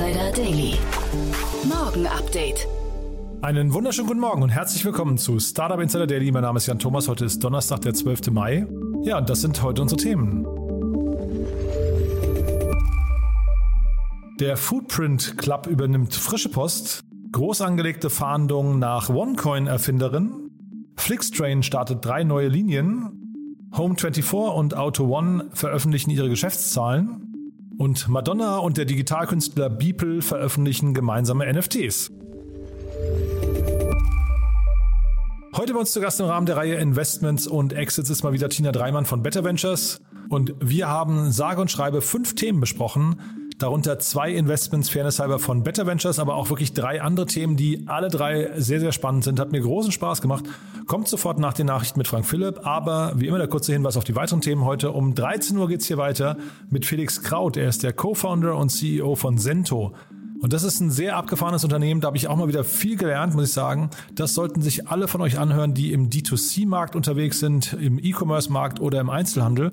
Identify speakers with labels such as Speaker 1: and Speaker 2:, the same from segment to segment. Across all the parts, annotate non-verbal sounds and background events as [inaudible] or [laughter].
Speaker 1: Insider Daily. Morgen Update.
Speaker 2: Einen wunderschönen guten Morgen und herzlich willkommen zu Startup Insider Daily. Mein Name ist Jan Thomas. Heute ist Donnerstag, der 12. Mai. Ja, und das sind heute unsere Themen. Der Footprint Club übernimmt frische Post. Groß angelegte Fahndung nach OneCoin-Erfinderin. Flixtrain startet drei neue Linien. Home24 und Auto One veröffentlichen ihre Geschäftszahlen. Und Madonna und der Digitalkünstler Beeple veröffentlichen gemeinsame NFTs. Heute bei uns zu Gast im Rahmen der Reihe Investments und Exits ist mal wieder Tina Dreimann von Better Ventures. Und wir haben sage und schreibe fünf Themen besprochen, darunter zwei Investments Fairness halber von Better Ventures, aber auch wirklich drei andere Themen, die alle drei sehr, sehr spannend sind. Hat mir großen Spaß gemacht. Kommt sofort nach den Nachrichten mit Frank Philipp, aber wie immer der kurze Hinweis auf die weiteren Themen heute. Um 13 Uhr geht's hier weiter mit Felix Kraut. Er ist der Co-Founder und CEO von Sento. Und das ist ein sehr abgefahrenes Unternehmen. Da habe ich auch mal wieder viel gelernt, muss ich sagen. Das sollten sich alle von euch anhören, die im D2C-Markt unterwegs sind, im E-Commerce-Markt oder im Einzelhandel.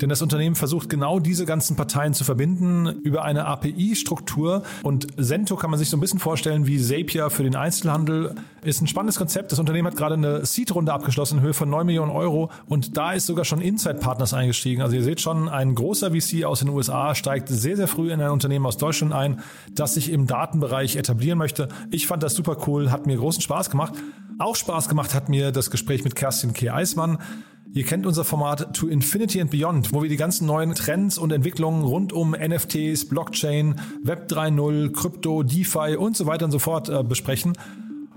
Speaker 2: Denn das Unternehmen versucht genau diese ganzen Parteien zu verbinden über eine API-Struktur. Und Sento kann man sich so ein bisschen vorstellen wie Zapier für den Einzelhandel. Ist ein spannendes Konzept. Das Unternehmen hat gerade eine Seed-Runde abgeschlossen in Höhe von 9 Millionen Euro. Und da ist sogar schon Inside Partners eingestiegen. Also ihr seht schon, ein großer VC aus den USA steigt sehr, sehr früh in ein Unternehmen aus Deutschland ein, das sich im Datenbereich etablieren möchte. Ich fand das super cool, hat mir großen Spaß gemacht. Auch Spaß gemacht hat mir das Gespräch mit Kerstin K. Eismann. Ihr kennt unser Format To Infinity and Beyond, wo wir die ganzen neuen Trends und Entwicklungen rund um NFTs, Blockchain, Web 3.0, Krypto, DeFi und so weiter und so fort äh, besprechen.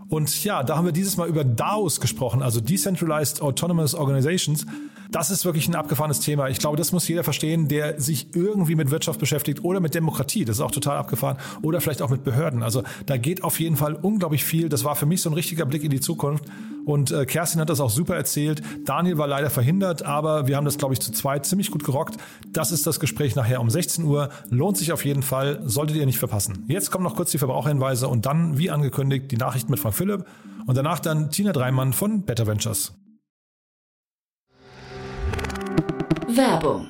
Speaker 2: Und ja, da haben wir dieses Mal über DAOs gesprochen, also Decentralized Autonomous Organizations. Das ist wirklich ein abgefahrenes Thema. Ich glaube, das muss jeder verstehen, der sich irgendwie mit Wirtschaft beschäftigt oder mit Demokratie. Das ist auch total abgefahren. Oder vielleicht auch mit Behörden. Also da geht auf jeden Fall unglaublich viel. Das war für mich so ein richtiger Blick in die Zukunft. Und äh, Kerstin hat das auch super erzählt. Daniel war leider verhindert, aber wir haben das, glaube ich, zu zweit ziemlich gut gerockt. Das ist das Gespräch nachher um 16 Uhr. Lohnt sich auf jeden Fall. Solltet ihr nicht verpassen. Jetzt kommen noch kurz die Verbraucherhinweise und dann, wie angekündigt, die Nachrichten mit Frank Philipp. Und danach dann Tina Dreimann von Better Ventures.
Speaker 1: Werbung.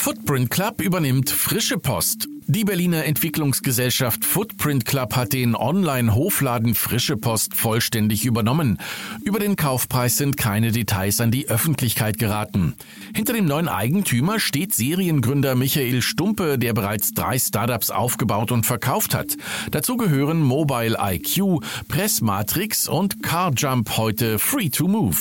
Speaker 3: Footprint Club übernimmt frische Post. Die Berliner Entwicklungsgesellschaft Footprint Club hat den Online-Hofladen Frische Post vollständig übernommen. Über den Kaufpreis sind keine Details an die Öffentlichkeit geraten. Hinter dem neuen Eigentümer steht Seriengründer Michael Stumpe, der bereits drei Startups aufgebaut und verkauft hat. Dazu gehören Mobile IQ, Pressmatrix und CarJump, heute Free to Move.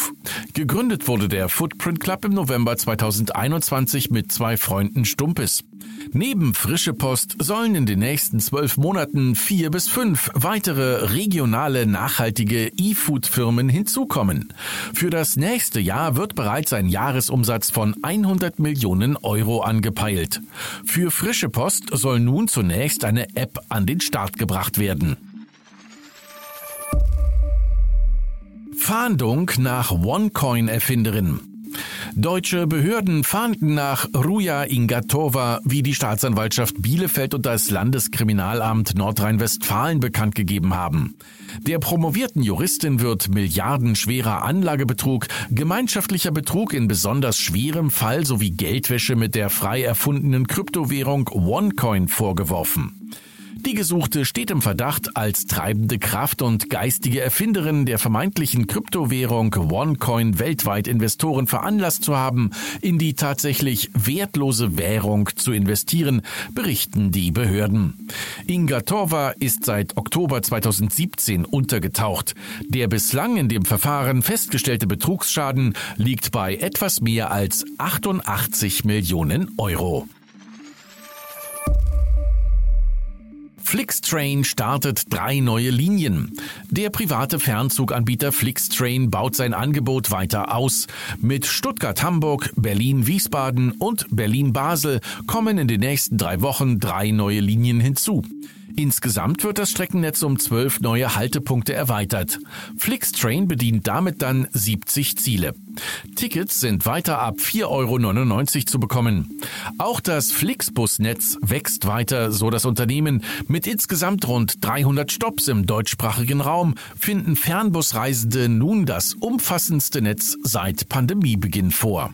Speaker 3: Gegründet wurde der Footprint Club im November 2021 mit zwei Freunden Stumpes. Neben Frische Post sollen in den nächsten zwölf Monaten vier bis fünf weitere regionale nachhaltige E-Food-Firmen hinzukommen. Für das nächste Jahr wird bereits ein Jahresumsatz von 100 Millionen Euro angepeilt. Für Frische Post soll nun zunächst eine App an den Start gebracht werden. Fahndung nach OneCoin-Erfinderin. Deutsche Behörden fahnden nach Ruja Ingatova, wie die Staatsanwaltschaft Bielefeld und das Landeskriminalamt Nordrhein-Westfalen bekannt gegeben haben. Der promovierten Juristin wird milliardenschwerer Anlagebetrug, gemeinschaftlicher Betrug in besonders schwerem Fall sowie Geldwäsche mit der frei erfundenen Kryptowährung OneCoin vorgeworfen. Die Gesuchte steht im Verdacht, als treibende Kraft und geistige Erfinderin der vermeintlichen Kryptowährung OneCoin weltweit Investoren veranlasst zu haben, in die tatsächlich wertlose Währung zu investieren, berichten die Behörden. Inga Torva ist seit Oktober 2017 untergetaucht. Der bislang in dem Verfahren festgestellte Betrugsschaden liegt bei etwas mehr als 88 Millionen Euro. Flixtrain startet drei neue Linien. Der private Fernzuganbieter Flixtrain baut sein Angebot weiter aus. Mit Stuttgart-Hamburg, Berlin-Wiesbaden und Berlin-Basel kommen in den nächsten drei Wochen drei neue Linien hinzu. Insgesamt wird das Streckennetz um zwölf neue Haltepunkte erweitert. Flixtrain bedient damit dann 70 Ziele. Tickets sind weiter ab 4,99 Euro zu bekommen. Auch das Flixbus-Netz wächst weiter, so das Unternehmen. Mit insgesamt rund 300 Stops im deutschsprachigen Raum finden Fernbusreisende nun das umfassendste Netz seit Pandemiebeginn vor.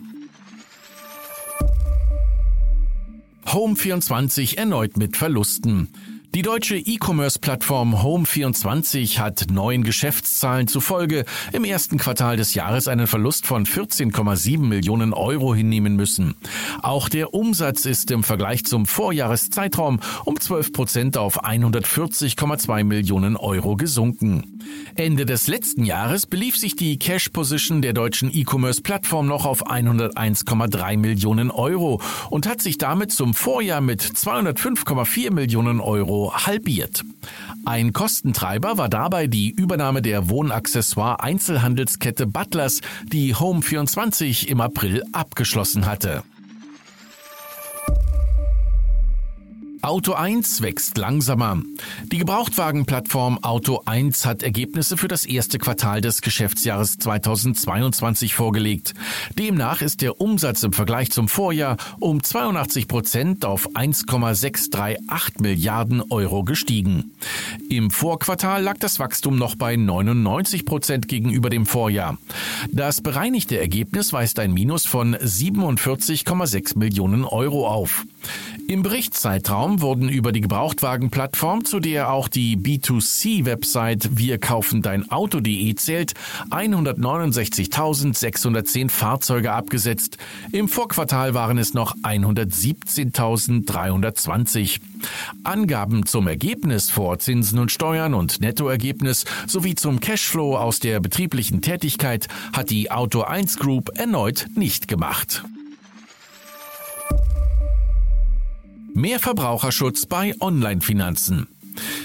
Speaker 3: Home24 erneut mit Verlusten. Die deutsche E-Commerce-Plattform Home24 hat neuen Geschäftszahlen zufolge im ersten Quartal des Jahres einen Verlust von 14,7 Millionen Euro hinnehmen müssen. Auch der Umsatz ist im Vergleich zum Vorjahreszeitraum um 12 Prozent auf 140,2 Millionen Euro gesunken. Ende des letzten Jahres belief sich die Cash Position der deutschen E-Commerce-Plattform noch auf 101,3 Millionen Euro und hat sich damit zum Vorjahr mit 205,4 Millionen Euro halbiert. Ein Kostentreiber war dabei die Übernahme der Wohnaccessoire-Einzelhandelskette Butlers, die Home24 im April abgeschlossen hatte. Auto 1 wächst langsamer. Die Gebrauchtwagenplattform Auto 1 hat Ergebnisse für das erste Quartal des Geschäftsjahres 2022 vorgelegt. Demnach ist der Umsatz im Vergleich zum Vorjahr um 82 Prozent auf 1,638 Milliarden Euro gestiegen. Im Vorquartal lag das Wachstum noch bei 99 Prozent gegenüber dem Vorjahr. Das bereinigte Ergebnis weist ein Minus von 47,6 Millionen Euro auf. Im Berichtszeitraum wurden über die Gebrauchtwagenplattform, zu der auch die B2C-Website Wir kaufen dein Auto.de zählt, 169.610 Fahrzeuge abgesetzt. Im Vorquartal waren es noch 117.320. Angaben zum Ergebnis vor Zinsen und Steuern und Nettoergebnis sowie zum Cashflow aus der betrieblichen Tätigkeit hat die Auto 1 Group erneut nicht gemacht. Mehr Verbraucherschutz bei Online-Finanzen.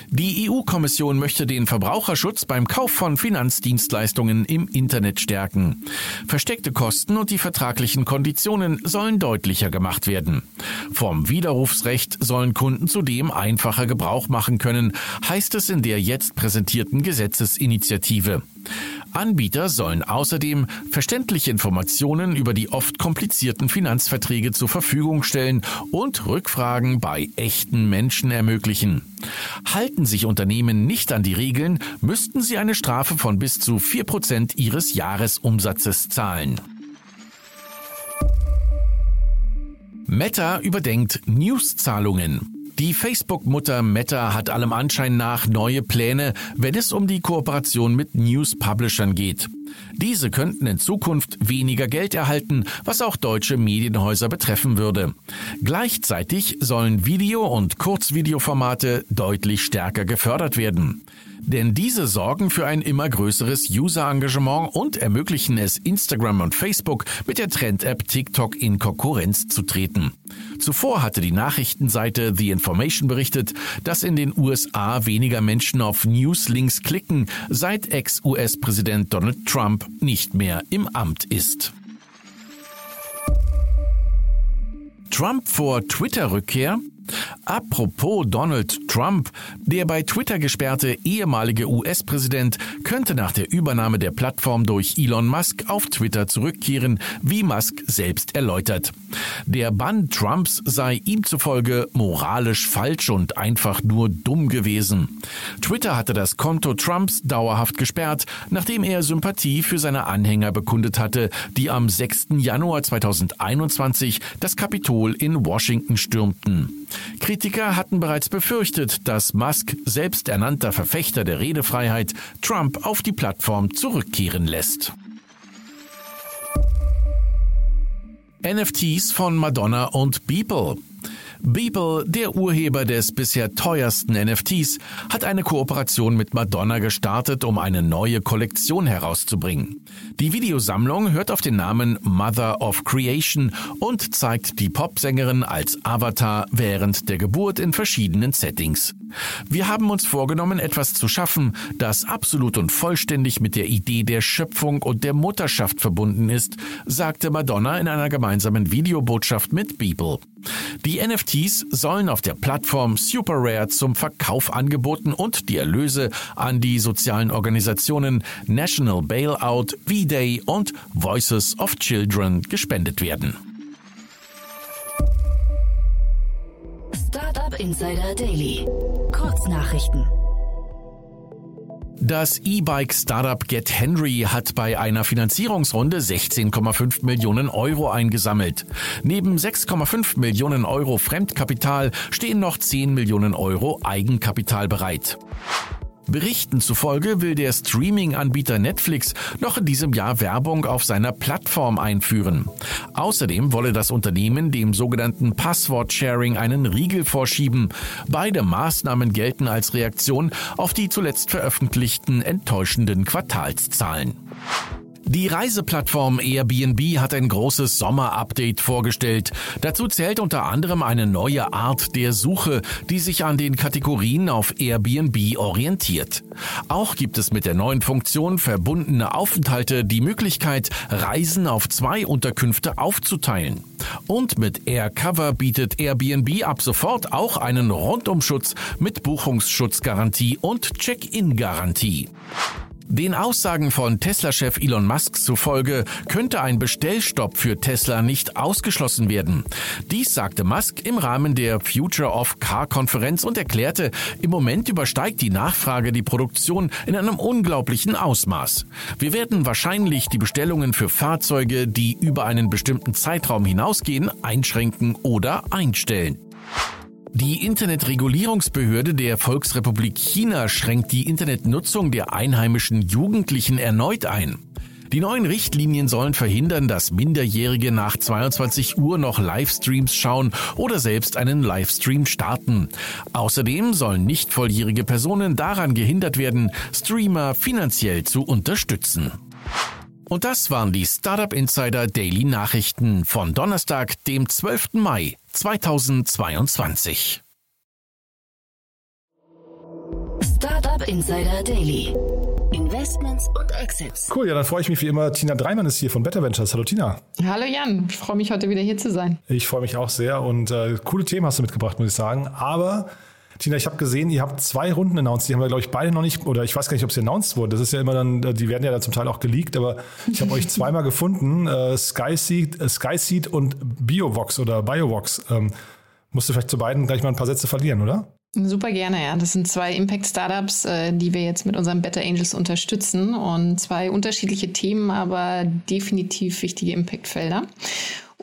Speaker 3: Die EU-Kommission möchte den Verbraucherschutz beim Kauf von Finanzdienstleistungen im Internet stärken. Versteckte Kosten und die vertraglichen Konditionen sollen deutlicher gemacht werden. Vom Widerrufsrecht sollen Kunden zudem einfacher Gebrauch machen können, heißt es in der jetzt präsentierten Gesetzesinitiative. Anbieter sollen außerdem verständliche Informationen über die oft komplizierten Finanzverträge zur Verfügung stellen und Rückfragen bei echten Menschen ermöglichen. Halten sich Unternehmen nicht an die Regeln, müssten sie eine Strafe von bis zu vier Prozent ihres Jahresumsatzes zahlen. Meta überdenkt Newszahlungen. Die Facebook-Mutter Meta hat allem Anschein nach neue Pläne, wenn es um die Kooperation mit News-Publishern geht. Diese könnten in Zukunft weniger Geld erhalten, was auch deutsche Medienhäuser betreffen würde. Gleichzeitig sollen Video- und Kurzvideoformate deutlich stärker gefördert werden. Denn diese sorgen für ein immer größeres User-Engagement und ermöglichen es Instagram und Facebook mit der Trend-App TikTok in Konkurrenz zu treten. Zuvor hatte die Nachrichtenseite The Information berichtet, dass in den USA weniger Menschen auf Newslinks klicken, seit Ex-US-Präsident Donald Trump nicht mehr im Amt ist. Trump vor Twitter-Rückkehr Apropos Donald Trump, der bei Twitter gesperrte ehemalige US-Präsident könnte nach der Übernahme der Plattform durch Elon Musk auf Twitter zurückkehren, wie Musk selbst erläutert. Der Bann Trumps sei ihm zufolge moralisch falsch und einfach nur dumm gewesen. Twitter hatte das Konto Trumps dauerhaft gesperrt, nachdem er Sympathie für seine Anhänger bekundet hatte, die am 6. Januar 2021 das Kapitol in Washington stürmten. Kritiker hatten bereits befürchtet, dass Musk, selbsternannter Verfechter der Redefreiheit, Trump auf die Plattform zurückkehren lässt. NFTs von Madonna und Beeple. Beeple, der Urheber des bisher teuersten NFTs, hat eine Kooperation mit Madonna gestartet, um eine neue Kollektion herauszubringen. Die Videosammlung hört auf den Namen Mother of Creation und zeigt die Popsängerin als Avatar während der Geburt in verschiedenen Settings. Wir haben uns vorgenommen, etwas zu schaffen, das absolut und vollständig mit der Idee der Schöpfung und der Mutterschaft verbunden ist, sagte Madonna in einer gemeinsamen Videobotschaft mit Beeple. Die NFTs sollen auf der Plattform SuperRare zum Verkauf angeboten und die Erlöse an die sozialen Organisationen National Bailout, V-Day und Voices of Children gespendet werden.
Speaker 1: Startup Insider Daily. Kurznachrichten.
Speaker 3: Das E-Bike-Startup Get Henry hat bei einer Finanzierungsrunde 16,5 Millionen Euro eingesammelt. Neben 6,5 Millionen Euro Fremdkapital stehen noch 10 Millionen Euro Eigenkapital bereit. Berichten zufolge will der Streaming-Anbieter Netflix noch in diesem Jahr Werbung auf seiner Plattform einführen. Außerdem wolle das Unternehmen dem sogenannten Passwort-Sharing einen Riegel vorschieben. Beide Maßnahmen gelten als Reaktion auf die zuletzt veröffentlichten enttäuschenden Quartalszahlen. Die Reiseplattform Airbnb hat ein großes Sommer-Update vorgestellt. Dazu zählt unter anderem eine neue Art der Suche, die sich an den Kategorien auf Airbnb orientiert. Auch gibt es mit der neuen Funktion verbundene Aufenthalte die Möglichkeit, Reisen auf zwei Unterkünfte aufzuteilen. Und mit AirCover bietet Airbnb ab sofort auch einen Rundumschutz mit Buchungsschutzgarantie und Check-in-Garantie. Den Aussagen von Tesla-Chef Elon Musk zufolge könnte ein Bestellstopp für Tesla nicht ausgeschlossen werden. Dies sagte Musk im Rahmen der Future of Car-Konferenz und erklärte, im Moment übersteigt die Nachfrage die Produktion in einem unglaublichen Ausmaß. Wir werden wahrscheinlich die Bestellungen für Fahrzeuge, die über einen bestimmten Zeitraum hinausgehen, einschränken oder einstellen. Die Internetregulierungsbehörde der Volksrepublik China schränkt die Internetnutzung der einheimischen Jugendlichen erneut ein. Die neuen Richtlinien sollen verhindern, dass Minderjährige nach 22 Uhr noch Livestreams schauen oder selbst einen Livestream starten. Außerdem sollen nicht volljährige Personen daran gehindert werden, Streamer finanziell zu unterstützen. Und das waren die Startup Insider Daily Nachrichten von Donnerstag, dem 12. Mai 2022.
Speaker 1: Startup Insider Daily. Investments und Exits.
Speaker 2: Cool, ja, dann freue ich mich wie immer. Tina Dreimann ist hier von Better Ventures. Hallo Tina.
Speaker 4: Hallo Jan, ich freue mich heute wieder hier zu sein.
Speaker 2: Ich freue mich auch sehr und äh, coole Themen hast du mitgebracht, muss ich sagen. Aber Tina, ich habe gesehen, ihr habt zwei Runden announced. Die haben wir, glaube ich, beide noch nicht, oder ich weiß gar nicht, ob sie announced wurden. Das ist ja immer dann, die werden ja dann zum Teil auch geleakt, aber ich habe [laughs] euch zweimal gefunden. Äh, Skyseed, äh, Skyseed und Biovox oder Biovox. Ähm, musst du vielleicht zu beiden gleich mal ein paar Sätze verlieren, oder?
Speaker 4: Super gerne, ja. Das sind zwei Impact-Startups, äh, die wir jetzt mit unseren Better Angels unterstützen und zwei unterschiedliche Themen, aber definitiv wichtige Impact-Felder.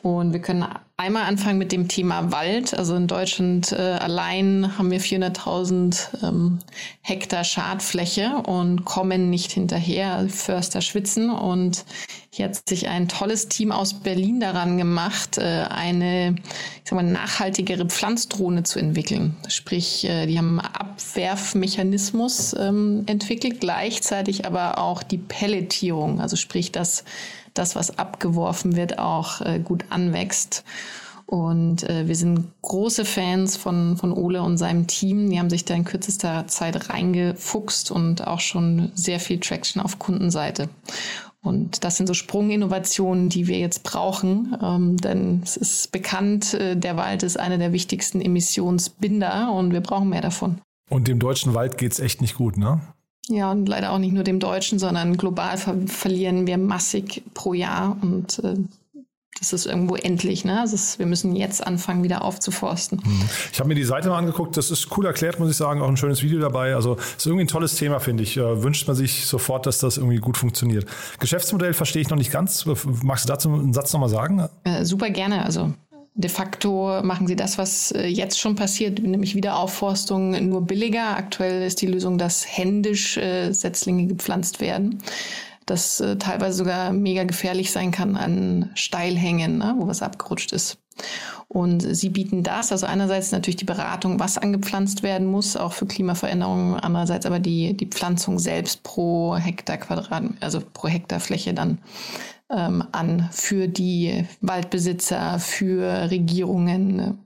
Speaker 4: Und wir können einmal anfangen mit dem Thema Wald. Also in Deutschland äh, allein haben wir 400.000 ähm, Hektar Schadfläche und kommen nicht hinterher. Förster schwitzen. Und hier hat sich ein tolles Team aus Berlin daran gemacht, äh, eine ich sag mal, nachhaltigere Pflanzdrohne zu entwickeln. Sprich, äh, die haben Abwerfmechanismus ähm, entwickelt, gleichzeitig aber auch die Pelletierung. Also sprich, dass das, was abgeworfen wird, auch äh, gut anwächst. Und äh, wir sind große Fans von, von Ole und seinem Team. Die haben sich da in kürzester Zeit reingefuchst und auch schon sehr viel Traction auf Kundenseite. Und das sind so Sprunginnovationen, die wir jetzt brauchen, ähm, denn es ist bekannt, äh, der Wald ist einer der wichtigsten Emissionsbinder und wir brauchen mehr davon.
Speaker 2: Und dem deutschen Wald geht es echt nicht gut, ne?
Speaker 4: Ja, und leider auch nicht nur dem deutschen, sondern global ver verlieren wir massig pro Jahr und äh, das ist irgendwo endlich. Ne? Also ist, wir müssen jetzt anfangen, wieder aufzuforsten.
Speaker 2: Mhm. Ich habe mir die Seite mal angeguckt. Das ist cool erklärt, muss ich sagen. Auch ein schönes Video dabei. Also ist irgendwie ein tolles Thema, finde ich. Äh, wünscht man sich sofort, dass das irgendwie gut funktioniert. Geschäftsmodell verstehe ich noch nicht ganz. Magst du dazu einen Satz nochmal sagen?
Speaker 4: Äh, super gerne. Also De facto machen sie das, was äh, jetzt schon passiert, nämlich Wiederaufforstung nur billiger. Aktuell ist die Lösung, dass händisch äh, Setzlinge gepflanzt werden das äh, teilweise sogar mega gefährlich sein kann an Steilhängen, ne, wo was abgerutscht ist. Und sie bieten das, also einerseits natürlich die Beratung, was angepflanzt werden muss, auch für Klimaveränderungen, andererseits aber die, die Pflanzung selbst pro Hektar Quadrat, also pro Hektar Fläche dann ähm, an für die Waldbesitzer, für Regierungen.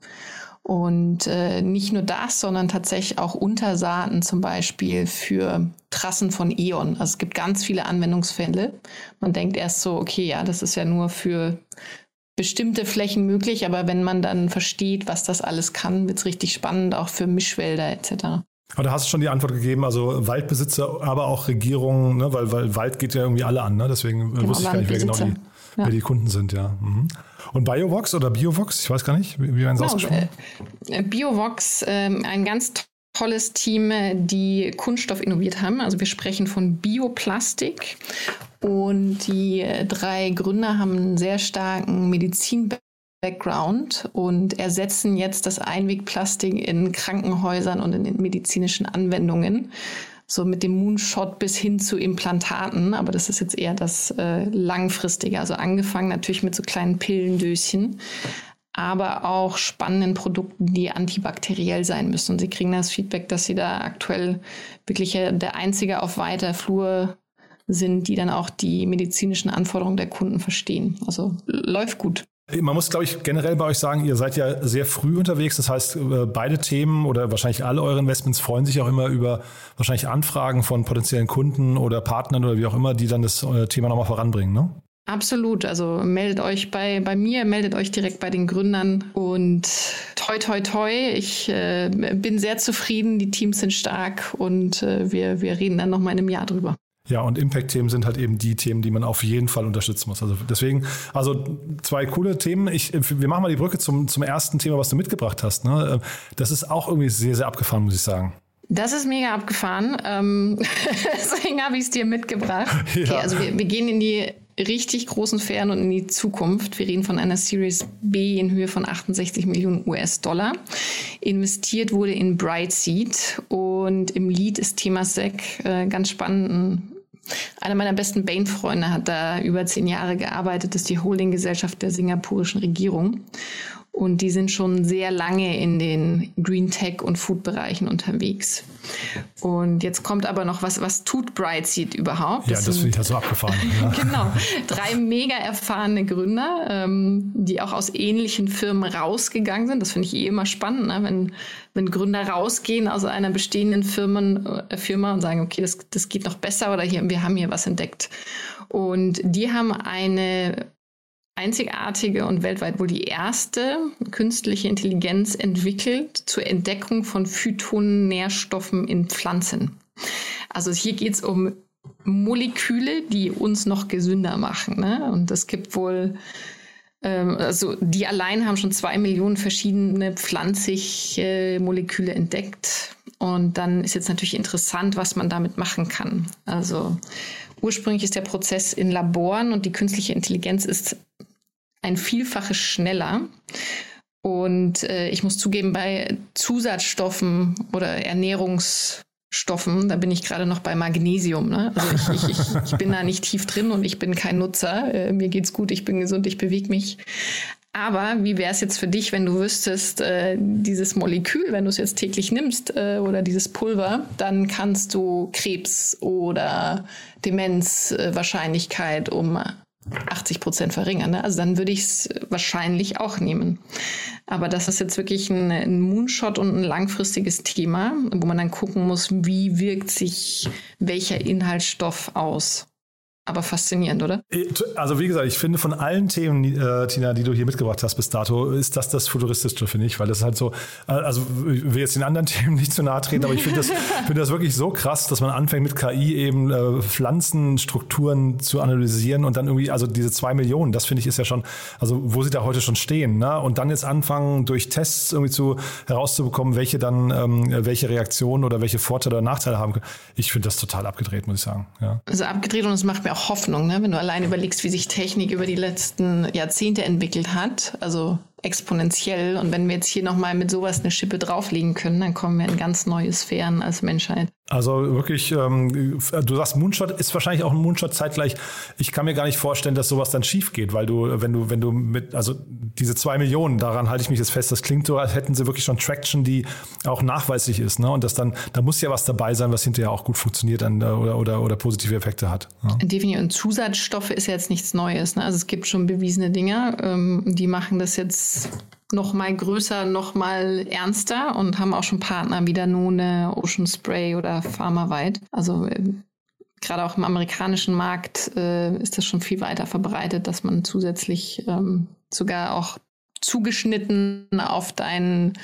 Speaker 4: Und äh, nicht nur das, sondern tatsächlich auch Untersaaten zum Beispiel für Trassen von E.ON. Also es gibt ganz viele Anwendungsfälle. Man denkt erst so, okay, ja, das ist ja nur für bestimmte Flächen möglich, aber wenn man dann versteht, was das alles kann, wird es richtig spannend, auch für Mischwälder etc.
Speaker 2: Aber da hast du schon die Antwort gegeben, also Waldbesitzer, aber auch Regierungen, ne? weil, weil Wald geht ja irgendwie alle an, ne? deswegen genau, wusste ich gar nicht, wer genau die, ja. wer die Kunden sind, ja. Mhm. Und Biovox oder Biovox, ich weiß gar nicht, wie, wie werden sie genau, ausgesprochen?
Speaker 4: Äh, Biovox, äh, ein ganz tolles Team, die Kunststoff innoviert haben. Also wir sprechen von Bioplastik und die drei Gründer haben einen sehr starken Medizin-Background und ersetzen jetzt das Einwegplastik in Krankenhäusern und in medizinischen Anwendungen. So mit dem Moonshot bis hin zu Implantaten, aber das ist jetzt eher das äh, langfristige. Also angefangen natürlich mit so kleinen Pillendöschen aber auch spannenden Produkten, die antibakteriell sein müssen. Und sie kriegen das Feedback, dass sie da aktuell wirklich der Einzige auf weiter Flur sind, die dann auch die medizinischen Anforderungen der Kunden verstehen. Also läuft gut.
Speaker 2: Man muss, glaube ich, generell bei euch sagen, ihr seid ja sehr früh unterwegs. Das heißt, äh, beide Themen oder wahrscheinlich alle eure Investments freuen sich auch immer über wahrscheinlich Anfragen von potenziellen Kunden oder Partnern oder wie auch immer, die dann das äh, Thema nochmal voranbringen. Ne?
Speaker 4: Absolut. Also meldet euch bei, bei mir, meldet euch direkt bei den Gründern und toi, toi, toi. Ich äh, bin sehr zufrieden, die Teams sind stark und äh, wir, wir reden dann nochmal in einem Jahr drüber.
Speaker 2: Ja, und Impact-Themen sind halt eben die Themen, die man auf jeden Fall unterstützen muss. Also deswegen, also zwei coole Themen. Ich, wir machen mal die Brücke zum, zum ersten Thema, was du mitgebracht hast. Ne? Das ist auch irgendwie sehr, sehr abgefahren, muss ich sagen.
Speaker 4: Das ist mega abgefahren. Ähm, [laughs] deswegen habe ich es dir mitgebracht. [laughs] Ja. Okay, also wir, wir gehen in die richtig großen Sphären und in die Zukunft. Wir reden von einer Series B in Höhe von 68 Millionen US-Dollar. Investiert wurde in Brightseed und im Lead ist Temasek, äh, ganz spannend. Einer meiner besten Bain-Freunde hat da über zehn Jahre gearbeitet, ist die Holdinggesellschaft der singapurischen Regierung. Und die sind schon sehr lange in den Green Tech und Food Bereichen unterwegs. Und jetzt kommt aber noch was, was tut Brightseed überhaupt?
Speaker 2: Ja, das, das finde ich ja so abgefahren. [laughs] Ja.
Speaker 4: genau. Drei mega erfahrene Gründer, ähm, die auch aus ähnlichen Firmen rausgegangen sind. Das finde ich eh immer spannend, ne? wenn, wenn Gründer rausgehen aus einer bestehenden Firmen, äh, Firma und sagen, okay, das, das geht noch besser oder hier, wir haben hier was entdeckt. Und die haben eine einzigartige und weltweit wohl die erste künstliche Intelligenz entwickelt zur Entdeckung von Phytonährstoffen in Pflanzen. Also hier geht es um Moleküle, die uns noch gesünder machen. Ne? Und es gibt wohl, ähm, also die allein haben schon zwei Millionen verschiedene pflanzliche Moleküle entdeckt. Und dann ist jetzt natürlich interessant, was man damit machen kann. Also ursprünglich ist der Prozess in Laboren und die künstliche Intelligenz ist ein Vielfaches schneller. Und äh, ich muss zugeben, bei Zusatzstoffen oder Ernährungsstoffen, da bin ich gerade noch bei Magnesium. Ne? Also ich, ich, ich, ich, bin da nicht tief drin und ich bin kein Nutzer. Äh, mir geht's gut, ich bin gesund, ich bewege mich. Aber wie wäre es jetzt für dich, wenn du wüsstest, äh, dieses Molekül, wenn du es jetzt täglich nimmst äh, oder dieses Pulver, dann kannst du Krebs oder Demenzwahrscheinlichkeit um 80 Prozent verringern. Ne? Also dann würde ich es wahrscheinlich auch nehmen. Aber das ist jetzt wirklich ein, ein, Moonshot und ein langfristiges Thema, wo man dann gucken muss, wie wirkt sich welcher Inhaltsstoff aus. Aber faszinierend, oder?
Speaker 2: Äh, also wie gesagt, ich finde von allen Themen, äh, Tina, die du hier mitgebracht hast bis dato, ist das das futuristischste, finde ich, weil das halt so, äh, also ich will jetzt den anderen [laughs] Themen nicht zu nahe treten, aber ich finde das, [laughs] finde das wirklich so krass, dass man anfängt mit KI eben äh, Pflanzenstrukturen zu analysieren und dann irgendwie, also diese zwei Millionen, das finde ich ist ja schon, also wo sie da heute schon stehen, ne? Und dann jetzt anfangen, durch Tests irgendwie zu herauszubekommen, welche dann, ähm, welche Reaktionen oder welche Vorteile oder Nachteile haben können. Ich finde das total abgedreht, muss ich sagen. Ja.
Speaker 4: Also abgedreht und es macht mir auch Hoffnung, ne? wenn du allein überlegst, wie sich Technik über die letzten Jahrzehnte entwickelt hat. Also exponentiell. Und wenn wir jetzt hier nochmal mit sowas eine Schippe drauflegen können, dann kommen wir in ganz neue Sphären als Menschheit.
Speaker 2: Also wirklich, ähm, du sagst Moonshot ist wahrscheinlich auch ein Moonshot zeitgleich. Ich kann mir gar nicht vorstellen, dass sowas dann schief geht, weil du, wenn du, wenn du mit, also diese zwei Millionen, daran halte ich mich jetzt fest, das klingt so, als hätten sie wirklich schon Traction, die auch nachweislich ist, ne? Und das dann, da muss ja was dabei sein, was hinterher auch gut funktioniert an, oder, oder, oder positive Effekte hat.
Speaker 4: Ja. Definitiv. Und Zusatzstoffe ist ja jetzt nichts Neues. Ne? Also es gibt schon bewiesene Dinge, ähm, die machen das jetzt noch mal größer, noch mal ernster und haben auch schon Partner wie Danone, Ocean Spray oder Pharmawide. Also äh, gerade auch im amerikanischen Markt äh, ist das schon viel weiter verbreitet, dass man zusätzlich ähm, sogar auch zugeschnitten auf dein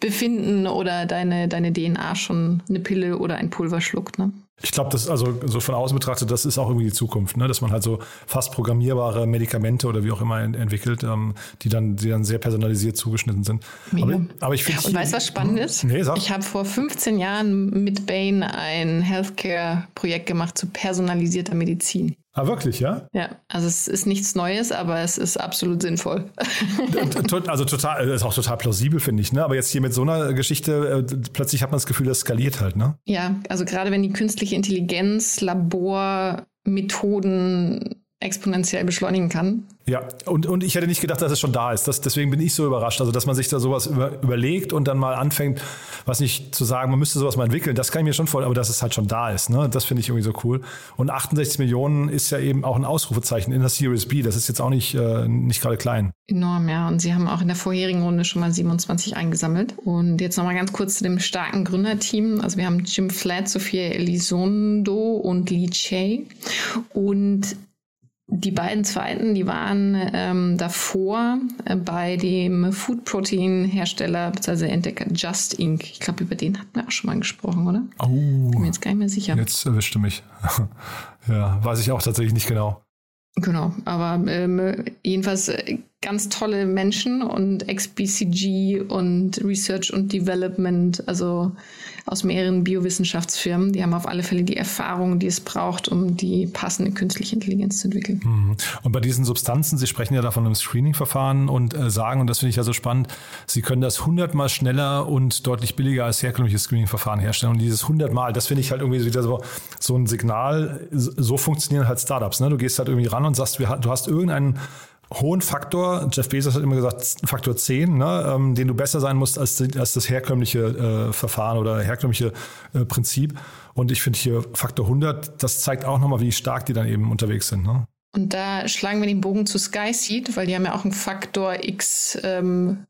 Speaker 4: Befinden oder deine, deine DNA schon eine Pille oder ein Pulver schluckt. Ne?
Speaker 2: Ich glaube, das also so von außen betrachtet, das ist auch irgendwie die Zukunft, ne? dass man halt so fast programmierbare Medikamente oder wie auch immer entwickelt, ähm, die dann, die dann sehr personalisiert zugeschnitten sind.
Speaker 4: Aber, aber, ich finde. Und weißt du, was spannend ist? Nee, sag. Ich habe vor 15 Jahren mit Bain ein Healthcare-Projekt gemacht zu personalisierter Medizin.
Speaker 2: Ah, wirklich, ja?
Speaker 4: Ja, also es ist nichts Neues, aber es ist absolut sinnvoll. [laughs]
Speaker 2: also total, ist auch total plausibel, finde ich. Ne? Aber jetzt hier mit so einer Geschichte, äh, plötzlich hat man das Gefühl, das skaliert halt, ne?
Speaker 4: Ja, also gerade wenn die künstliche Intelligenz, Labormethoden exponentiell beschleunigen kann.
Speaker 2: Ja, und, und ich hätte nicht gedacht, dass es schon da ist. Das, deswegen bin ich so überrascht. Also, dass man sich da sowas über, überlegt und dann mal anfängt, was nicht zu sagen, man müsste sowas mal entwickeln, das kann ich mir schon vorstellen, aber dass es halt schon da ist. Ne? Das finde ich irgendwie so cool. Und 68 Millionen ist ja eben auch ein Ausrufezeichen in der Series B. Das ist jetzt auch nicht, äh, nicht gerade klein.
Speaker 4: Enorm, ja. Und sie haben auch in der vorherigen Runde schon mal 27 eingesammelt. Und jetzt nochmal ganz kurz zu dem starken Gründerteam. Also wir haben Jim Flatt, Sophia Elizondo und Lee Che. Und die beiden zweiten, die waren ähm, davor äh, bei dem Food Protein Hersteller bzw. Entdecker Just Inc. Ich glaube, über den hatten wir auch schon mal gesprochen, oder?
Speaker 2: Oh. Bin
Speaker 4: mir jetzt gar nicht mehr sicher.
Speaker 2: Jetzt erwischte mich. [laughs] ja, weiß ich auch tatsächlich nicht genau.
Speaker 4: Genau, aber ähm, jedenfalls äh, ganz tolle Menschen und XBCG und Research und Development, also aus mehreren Biowissenschaftsfirmen. Die haben auf alle Fälle die Erfahrung, die es braucht, um die passende künstliche Intelligenz zu entwickeln.
Speaker 2: Mhm. Und bei diesen Substanzen, Sie sprechen ja davon im Screening-Verfahren und äh, sagen, und das finde ich ja so spannend, Sie können das hundertmal schneller und deutlich billiger als herkömmliches Screening-Verfahren herstellen. Und dieses hundertmal, das finde ich halt irgendwie wieder so, so ein Signal. So funktionieren halt Startups. Ne? Du gehst halt irgendwie ran und sagst, du hast irgendeinen hohen Faktor, Jeff Bezos hat immer gesagt, Faktor 10, ne, ähm, den du besser sein musst als, als das herkömmliche äh, Verfahren oder herkömmliche äh, Prinzip. Und ich finde hier Faktor 100, das zeigt auch nochmal, wie stark die dann eben unterwegs sind. Ne?
Speaker 4: Und da schlagen wir den Bogen zu Skyseed, weil die haben ja auch einen Faktor X, ähm,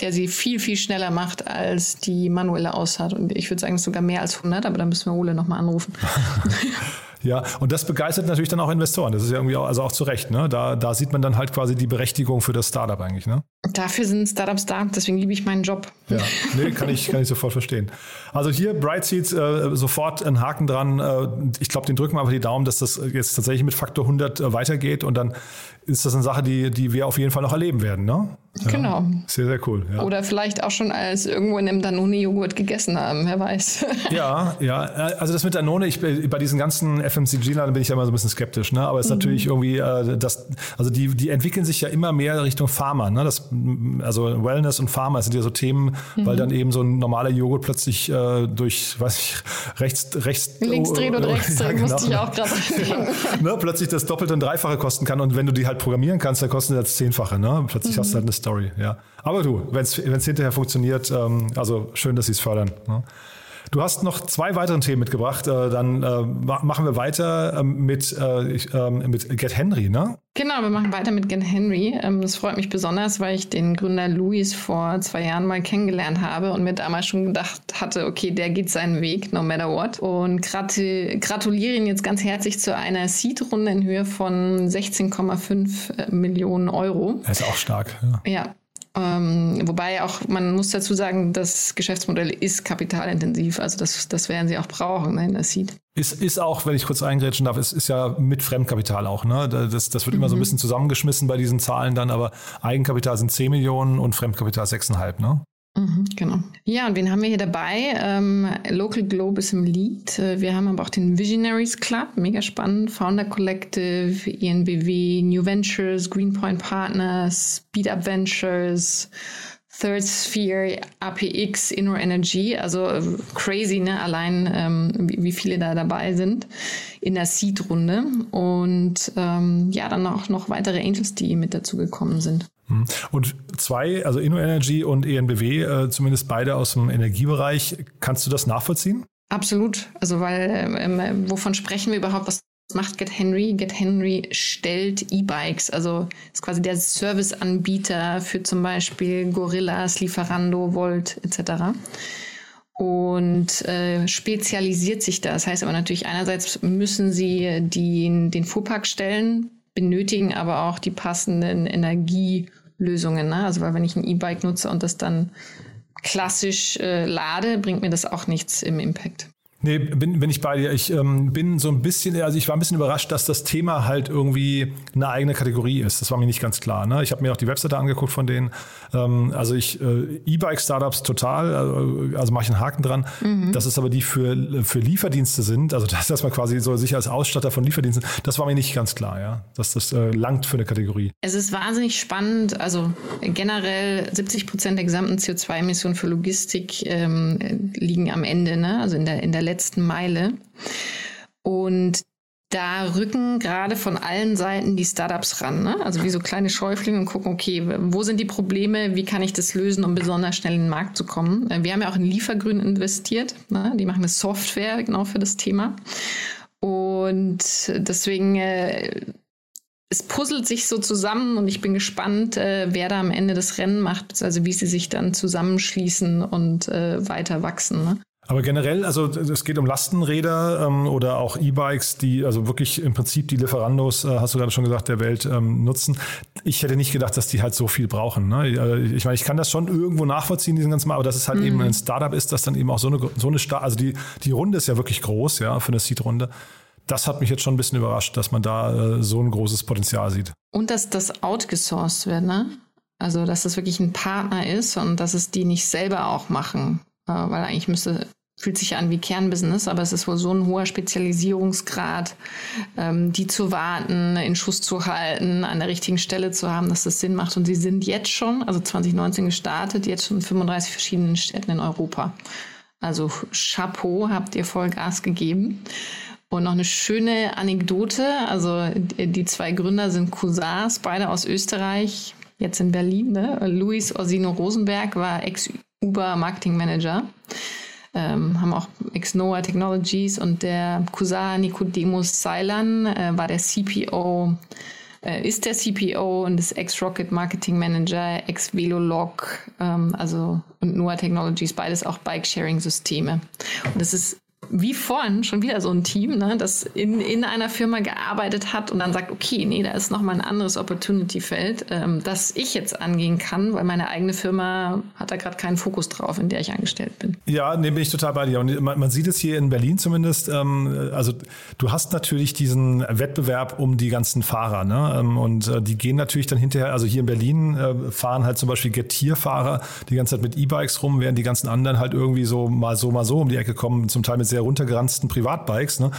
Speaker 4: der sie viel, viel schneller macht, als die manuelle aushat. Und ich würde sagen, sogar mehr als 100, aber da müssen wir Ole nochmal anrufen. [laughs] [laughs]
Speaker 2: Ja, und das begeistert natürlich dann auch Investoren. Das ist ja irgendwie auch, also auch zu Recht. Ne? Da, da sieht man dann halt quasi die Berechtigung für das Startup eigentlich. Ne?
Speaker 4: Dafür sind Startups da, deswegen liebe ich meinen Job.
Speaker 2: Ja, nee, kann ich, kann ich sofort verstehen. Also hier Brightseeds äh, sofort ein Haken dran. Äh, ich glaube, den drücken wir einfach die Daumen, dass das jetzt tatsächlich mit Faktor 100 äh, weitergeht und dann ist das eine Sache, die, die wir auf jeden Fall noch erleben werden. Ne?
Speaker 4: Ja, genau.
Speaker 2: Sehr, sehr cool.
Speaker 4: Ja. Oder vielleicht auch schon als irgendwo in einem Danone-Joghurt gegessen haben, wer weiß. [laughs]
Speaker 2: ja, ja. Also das mit Danone, ich, bei diesen ganzen FMCG-Lern bin ich ja immer so ein bisschen skeptisch. Ne? Aber es ist mhm. natürlich irgendwie, äh, das, also die, die entwickeln sich ja immer mehr Richtung Pharma. Ne? Das, also Wellness und Pharma sind ja so Themen, mhm. weil dann eben so ein normaler Joghurt plötzlich äh, durch, weiß ich, rechts, rechts.
Speaker 4: Links oh, drehen und oh, rechts drehen, [laughs] ja, genau. musste ich auch gerade [laughs]
Speaker 2: ne? Plötzlich das Doppelte und Dreifache kosten kann. Und wenn du die halt halt programmieren kannst, dann kostet das Zehnfache. Ne? Plötzlich mhm. hast du halt eine Story. Ja. Aber du, wenn es hinterher funktioniert, ähm, also schön, dass sie es fördern. Ne? Du hast noch zwei weitere Themen mitgebracht. Äh, dann äh, machen wir weiter ähm, mit, äh, ähm, mit Get Henry, ne?
Speaker 4: Genau, wir machen weiter mit Gen Henry. Ähm, das freut mich besonders, weil ich den Gründer Louis vor zwei Jahren mal kennengelernt habe und mir damals schon gedacht hatte, okay, der geht seinen Weg, no matter what. Und gratuliere ihn jetzt ganz herzlich zu einer Seed-Runde in Höhe von 16,5 äh, Millionen Euro.
Speaker 2: Er ist auch stark.
Speaker 4: Ja, ja ähm, wobei auch, man muss dazu sagen, das Geschäftsmodell ist kapitalintensiv. Also das, das werden sie auch brauchen ne, in der Seed.
Speaker 2: Ist, ist auch, wenn ich kurz eingrätschen darf, ist, ist ja mit Fremdkapital auch. Ne? Das, das wird mhm. immer so ein mhm. bisschen zusammengeschmissen bei diesen Zahlen dann, aber Eigenkapital sind 10 Millionen und Fremdkapital 6,5. Ne?
Speaker 4: Mhm, genau. Ja, und wen haben wir hier dabei? Ähm, Local Globe ist im Lead. Äh, wir haben aber auch den Visionaries Club, mega spannend. Founder Collective, ENBW, New Ventures, Greenpoint Partners, Speed Up Ventures, Third Sphere, APX, Inner Energy. Also äh, crazy, ne? Allein ähm, wie, wie, viele da dabei sind in der Seed-Runde. Und ähm, ja, dann auch noch weitere Angels, die mit dazu gekommen sind.
Speaker 2: Mhm. Und zwei, also InnoEnergy und ENBW, äh, zumindest beide aus dem Energiebereich, kannst du das nachvollziehen?
Speaker 4: Absolut. Also, weil, ähm, äh, wovon sprechen wir überhaupt? Was macht Get Henry? Get Henry stellt E-Bikes, also ist quasi der Serviceanbieter für zum Beispiel Gorillas, Lieferando, Volt etc. Und äh, spezialisiert sich da. Das heißt aber natürlich, einerseits müssen sie die, den Fuhrpark stellen, benötigen aber auch die passenden Energielösungen. Ne? Also weil wenn ich ein E-Bike nutze und das dann klassisch äh, lade, bringt mir das auch nichts im Impact.
Speaker 2: Nee, bin, bin ich bei dir. Ich ähm, bin so ein bisschen, also ich war ein bisschen überrascht, dass das Thema halt irgendwie eine eigene Kategorie ist. Das war mir nicht ganz klar. Ne? Ich habe mir auch die Webseite angeguckt von denen. Ähm, also ich, äh, E-Bike-Startups total, äh, also mache ich einen Haken dran. Mhm. Das ist aber die für, für Lieferdienste sind, also das, dass man quasi so sich als Ausstatter von Lieferdiensten, das war mir nicht ganz klar, ja. Dass das äh, langt für eine Kategorie.
Speaker 4: Es ist wahnsinnig spannend. Also generell 70 Prozent der gesamten CO2-Emissionen für Logistik ähm, liegen am Ende, ne? also in der, in der letzten Meile. Und da rücken gerade von allen Seiten die Startups ran. Ne? Also wie so kleine Schäuflinge und gucken, okay, wo sind die Probleme, wie kann ich das lösen, um besonders schnell in den Markt zu kommen. Äh, wir haben ja auch in Liefergrün investiert. Ne? Die machen eine Software genau für das Thema. Und deswegen, äh, es puzzelt sich so zusammen und ich bin gespannt, äh, wer da am Ende das Rennen macht, also wie sie sich dann zusammenschließen und äh, weiter wachsen. Ne?
Speaker 2: Aber generell, also es geht um Lastenräder ähm, oder auch E-Bikes, die also wirklich im Prinzip die Lieferandos, äh, hast du gerade schon gesagt, der Welt ähm, nutzen. Ich hätte nicht gedacht, dass die halt so viel brauchen. Ne? Äh, ich meine, ich kann das schon irgendwo nachvollziehen, diesen ganzen Mal, aber dass es halt mhm. eben ein Startup ist, das dann eben auch so eine, so eine Star also die, die Runde ist ja wirklich groß, ja, für eine Seed-Runde. Das hat mich jetzt schon ein bisschen überrascht, dass man da äh, so ein großes Potenzial sieht.
Speaker 4: Und dass das outgesourced wird, ne? Also, dass das wirklich ein Partner ist und dass es die nicht selber auch machen. Äh, weil eigentlich müsste, fühlt sich an wie Kernbusiness, aber es ist wohl so ein hoher Spezialisierungsgrad, ähm, die zu warten, in Schuss zu halten, an der richtigen Stelle zu haben, dass das Sinn macht. Und sie sind jetzt schon, also 2019 gestartet, jetzt schon in 35 verschiedenen Städten in Europa. Also Chapeau, habt ihr voll Gas gegeben. Und noch eine schöne Anekdote, also die zwei Gründer sind Cousins, beide aus Österreich, jetzt in Berlin. Ne? Luis Orsino Rosenberg war ex Uber Marketing Manager. Ähm, haben auch Exnoa Technologies und der Cousin Nicodemus Seilan äh, war der CPO, äh, ist der CPO und ist Ex-Rocket Marketing Manager, Ex-Velolog, ähm, also und Noah Technologies, beides auch Bike-Sharing-Systeme. Und das ist wie vorhin schon wieder so ein Team, ne, das in, in einer Firma gearbeitet hat und dann sagt, okay, nee, da ist nochmal ein anderes Opportunity-Feld, ähm, das ich jetzt angehen kann, weil meine eigene Firma hat da gerade keinen Fokus drauf, in der ich angestellt bin.
Speaker 2: Ja, nee, bin ich total bei dir. Und man, man sieht es hier in Berlin zumindest. Ähm, also du hast natürlich diesen Wettbewerb um die ganzen Fahrer. Ne? Ähm, und äh, die gehen natürlich dann hinterher, also hier in Berlin äh, fahren halt zum Beispiel Getierfahrer die ganze Zeit mit E-Bikes rum, während die ganzen anderen halt irgendwie so mal so, mal so um die Ecke kommen, zum Teil mit sehr runtergeranzten Privatbikes. Ne?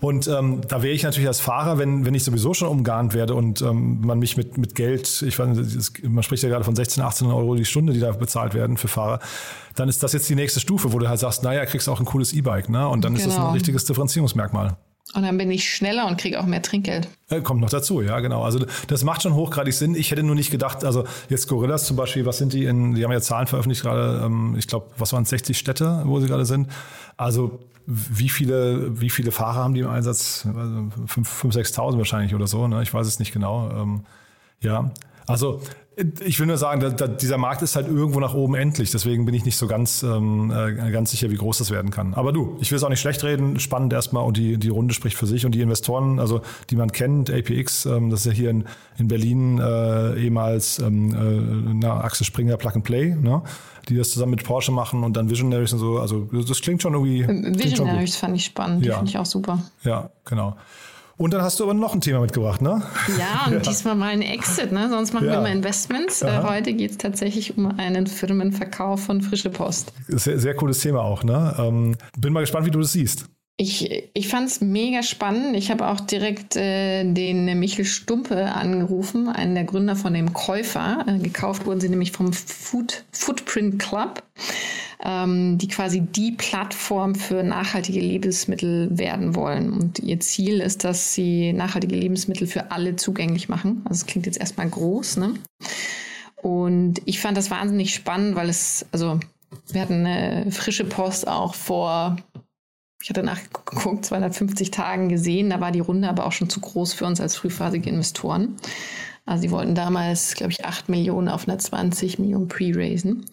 Speaker 2: Und ähm, da wäre ich natürlich als Fahrer, wenn, wenn ich sowieso schon umgarnt werde und ähm, man mich mit, mit Geld, ich weiß, man spricht ja gerade von 16, 18 Euro die Stunde, die da bezahlt werden für Fahrer, dann ist das jetzt die nächste Stufe, wo du halt sagst, naja, kriegst auch ein cooles E-Bike. Ne? Und dann genau. ist das ein genau. richtiges Differenzierungsmerkmal.
Speaker 4: Und dann bin ich schneller und kriege auch mehr Trinkgeld.
Speaker 2: Äh, kommt noch dazu, ja, genau. Also das macht schon hochgradig Sinn. Ich hätte nur nicht gedacht, also jetzt Gorillas zum Beispiel, was sind die in, die haben ja Zahlen veröffentlicht gerade, ähm, ich glaube, was waren es, 60 Städte, wo sie gerade sind. Also wie viele, wie viele Fahrer haben die im Einsatz? 5.000, 6.000 wahrscheinlich oder so, ne? ich weiß es nicht genau. Ähm, ja, also ich will nur sagen, da, da, dieser Markt ist halt irgendwo nach oben endlich. Deswegen bin ich nicht so ganz, ähm, äh, ganz sicher, wie groß das werden kann. Aber du, ich will es auch nicht schlecht reden. Spannend erstmal und die, die Runde spricht für sich. Und die Investoren, also die man kennt, APX, ähm, das ist ja hier in, in Berlin äh, ehemals ähm, äh, na, Axel Springer Plug and Play, ne? die das zusammen mit Porsche machen und dann Visionaries und so. Also das klingt schon irgendwie.
Speaker 4: Visionaries fand ich spannend, die ja. finde ich auch super.
Speaker 2: Ja, genau. Und dann hast du aber noch ein Thema mitgebracht, ne?
Speaker 4: Ja, [laughs] und ja. diesmal mal ein Exit, ne? Sonst machen ja. wir immer Investments. Äh, heute geht es tatsächlich um einen Firmenverkauf von Frische Post.
Speaker 2: Sehr, sehr cooles Thema auch, ne? Ähm, bin mal gespannt, wie du das siehst.
Speaker 4: Ich, ich fand es mega spannend. Ich habe auch direkt äh, den Michel Stumpe angerufen, einen der Gründer von dem Käufer. Äh, gekauft wurden sie nämlich vom Food, Footprint Club ähm, die quasi die Plattform für nachhaltige Lebensmittel werden wollen. Und ihr Ziel ist, dass sie nachhaltige Lebensmittel für alle zugänglich machen. Also es klingt jetzt erstmal groß, ne? Und ich fand das wahnsinnig spannend, weil es, also wir hatten eine frische Post auch vor, ich hatte nachgeguckt, 250 Tagen gesehen. Da war die Runde aber auch schon zu groß für uns als frühphasige Investoren. Also sie wollten damals, glaube ich, 8 Millionen auf einer 20 Millionen Pre-Raisen.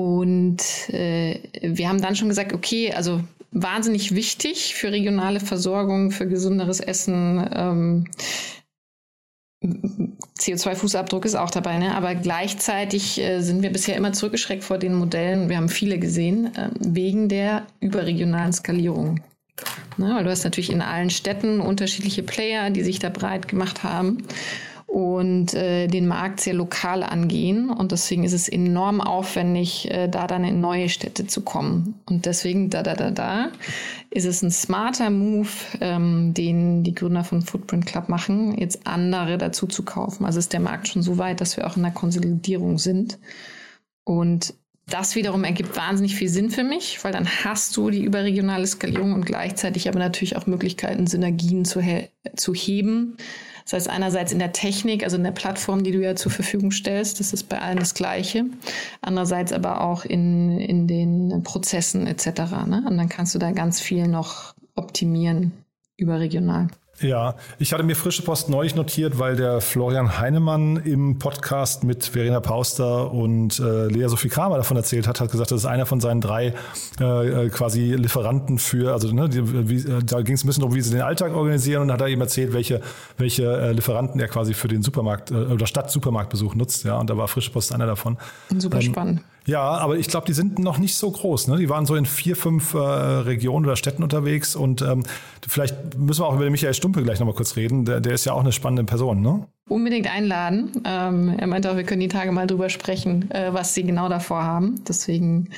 Speaker 4: Und äh, wir haben dann schon gesagt, okay, also wahnsinnig wichtig für regionale Versorgung, für gesunderes Essen. Ähm, CO2-Fußabdruck ist auch dabei, ne? aber gleichzeitig äh, sind wir bisher immer zurückgeschreckt vor den Modellen. Wir haben viele gesehen, äh, wegen der überregionalen Skalierung. Ne? Weil du hast natürlich in allen Städten unterschiedliche Player, die sich da breit gemacht haben und äh, den Markt sehr lokal angehen. Und deswegen ist es enorm aufwendig, äh, da dann in neue Städte zu kommen. Und deswegen, da, da, da, da, ist es ein smarter Move, ähm, den die Gründer von Footprint Club machen, jetzt andere dazu zu kaufen. Also ist der Markt schon so weit, dass wir auch in der Konsolidierung sind. Und das wiederum ergibt wahnsinnig viel Sinn für mich, weil dann hast du die überregionale Skalierung und gleichzeitig aber natürlich auch Möglichkeiten, Synergien zu, he zu heben das heißt einerseits in der Technik, also in der Plattform, die du ja zur Verfügung stellst, das ist bei allen das Gleiche. Andererseits aber auch in, in den Prozessen etc. Ne? Und dann kannst du da ganz viel noch optimieren überregional.
Speaker 2: Ja, ich hatte mir frische Post neulich notiert, weil der Florian Heinemann im Podcast mit Verena Pauster und äh, Lea Sophie Kramer davon erzählt hat, hat gesagt, das ist einer von seinen drei äh, äh quasi Lieferanten für, also ne, die, wie, äh, da ging es ein bisschen darum, wie sie den Alltag organisieren und hat er eben erzählt, welche, welche äh, Lieferanten er quasi für den Supermarkt äh, oder Stadt-Supermarktbesuch nutzt, ja, und da war frische Post einer davon.
Speaker 4: Super ähm, spannend.
Speaker 2: Ja, aber ich glaube, die sind noch nicht so groß. Ne? Die waren so in vier, fünf äh, Regionen oder Städten unterwegs. Und ähm, vielleicht müssen wir auch über den Michael Stumpe gleich nochmal kurz reden. Der, der ist ja auch eine spannende Person, ne?
Speaker 4: Unbedingt einladen. Ähm, er meinte auch, wir können die Tage mal drüber sprechen, äh, was sie genau davor haben. Deswegen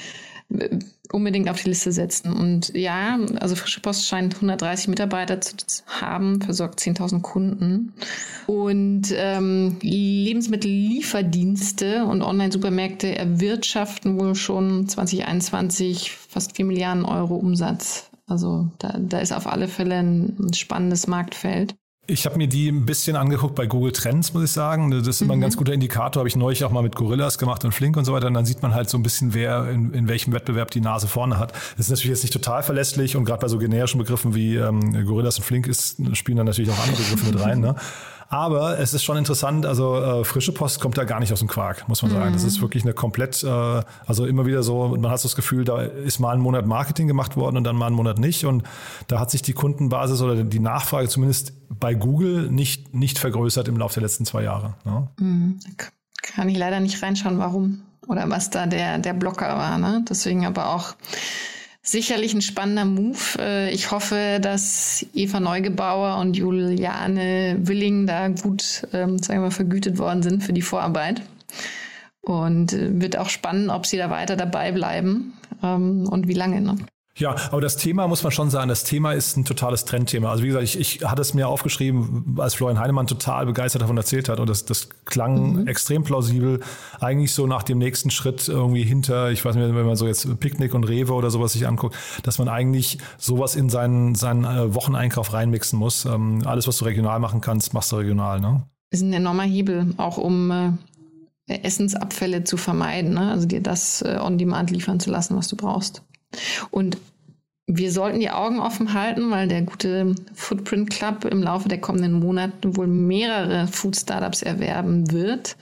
Speaker 4: unbedingt auf die Liste setzen. Und ja, also Frische Post scheint 130 Mitarbeiter zu haben, versorgt 10.000 Kunden. Und ähm, Lebensmittellieferdienste und Online-Supermärkte erwirtschaften wohl schon 2021 fast 4 Milliarden Euro Umsatz. Also da, da ist auf alle Fälle ein, ein spannendes Marktfeld.
Speaker 2: Ich habe mir die ein bisschen angeguckt bei Google Trends, muss ich sagen. Das ist immer ein ganz mhm. guter Indikator. Habe ich neulich auch mal mit Gorillas gemacht und Flink und so weiter. Und dann sieht man halt so ein bisschen, wer in, in welchem Wettbewerb die Nase vorne hat. Das ist natürlich jetzt nicht total verlässlich und gerade bei so generischen Begriffen wie ähm, Gorillas und Flink ist, spielen dann natürlich auch andere Begriffe mit rein. Ne? [laughs] Aber es ist schon interessant, also äh, frische Post kommt da gar nicht aus dem Quark, muss man sagen. Mhm. Das ist wirklich eine komplett, äh, also immer wieder so, man hat so das Gefühl, da ist mal ein Monat Marketing gemacht worden und dann mal einen Monat nicht. Und da hat sich die Kundenbasis oder die Nachfrage zumindest bei Google nicht, nicht vergrößert im Laufe der letzten zwei Jahre. Ne?
Speaker 4: Mhm. Kann ich leider nicht reinschauen, warum oder was da der, der Blocker war. Ne? Deswegen aber auch sicherlich ein spannender Move. Äh, ich hoffe, dass Eva Neugebauer und Juliane Willing da gut, ähm, sagen wir mal, vergütet worden sind für die Vorarbeit. Und äh, wird auch spannend, ob sie da weiter dabei bleiben ähm, und wie lange. Ne?
Speaker 2: Ja, aber das Thema muss man schon sagen, das Thema ist ein totales Trendthema. Also wie gesagt, ich, ich hatte es mir aufgeschrieben, als Florian Heinemann total begeistert davon erzählt hat und das, das klang mhm. extrem plausibel. Eigentlich so nach dem nächsten Schritt irgendwie hinter, ich weiß nicht, wenn man so jetzt Picknick und Rewe oder sowas sich anguckt, dass man eigentlich sowas in seinen, seinen äh, Wocheneinkauf reinmixen muss. Ähm, alles, was du regional machen kannst, machst du regional, ne?
Speaker 4: Ist ein enormer Hebel, auch um äh, Essensabfälle zu vermeiden, ne? also dir das äh, on demand liefern zu lassen, was du brauchst. Und wir sollten die Augen offen halten, weil der gute Footprint Club im Laufe der kommenden Monate wohl mehrere Food Startups erwerben wird.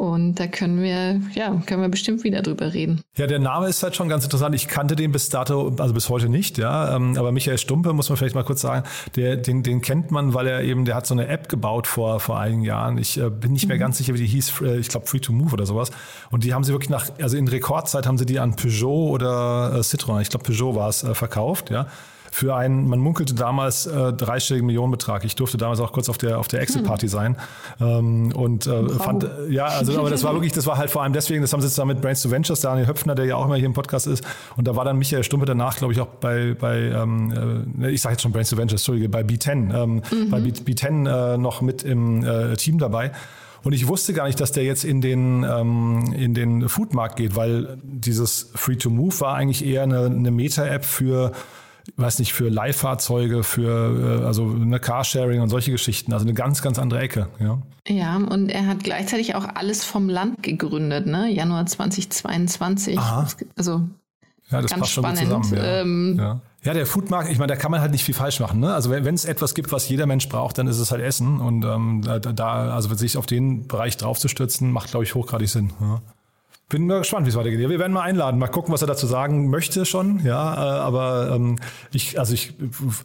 Speaker 4: Und da können wir, ja, können wir bestimmt wieder drüber reden.
Speaker 2: Ja, der Name ist halt schon ganz interessant. Ich kannte den bis dato, also bis heute nicht, ja. Ähm, aber Michael Stumpe, muss man vielleicht mal kurz sagen, der, den, den kennt man, weil er eben, der hat so eine App gebaut vor, vor einigen Jahren. Ich äh, bin nicht mehr mhm. ganz sicher, wie die hieß. Äh, ich glaube, Free to Move oder sowas. Und die haben sie wirklich nach, also in Rekordzeit haben sie die an Peugeot oder äh, Citroën, ich glaube Peugeot war es, verkauft, ja für einen, man munkelte damals äh, dreistelligen Millionenbetrag. Ich durfte damals auch kurz auf der auf der Exit-Party hm. sein ähm, und äh, wow. fand, ja, also aber das war wirklich, das war halt vor allem deswegen, das haben sie jetzt da mit Brains to Ventures, Daniel Höpfner, der ja auch immer hier im Podcast ist und da war dann Michael Stumpe danach, glaube ich, auch bei, bei ähm, äh, ich sage jetzt schon Brains to Ventures, Entschuldige, bei B10, ähm, mhm. bei B10 äh, noch mit im äh, Team dabei. Und ich wusste gar nicht, dass der jetzt in den, ähm, in den Foodmarkt geht, weil dieses Free-to-Move war eigentlich eher eine, eine Meta-App für weiß nicht, für Leihfahrzeuge, für äh, also eine Carsharing und solche Geschichten. Also eine ganz, ganz andere Ecke. Ja,
Speaker 4: ja und er hat gleichzeitig auch alles vom Land gegründet, ne? Januar 2022. Aha. Also
Speaker 2: ja, das
Speaker 4: ganz
Speaker 2: passt spannend. schon gut zusammen. Ja. Ähm, ja. ja der Foodmarkt, ich meine, da kann man halt nicht viel falsch machen. Ne? Also wenn es etwas gibt, was jeder Mensch braucht, dann ist es halt Essen. Und ähm, da, also sich auf den Bereich draufzustürzen, macht, glaube ich, hochgradig Sinn. Ja. Bin mal gespannt, wie es weitergeht. Wir werden mal einladen, mal gucken, was er dazu sagen möchte schon. Ja, äh, aber ähm, ich, also ich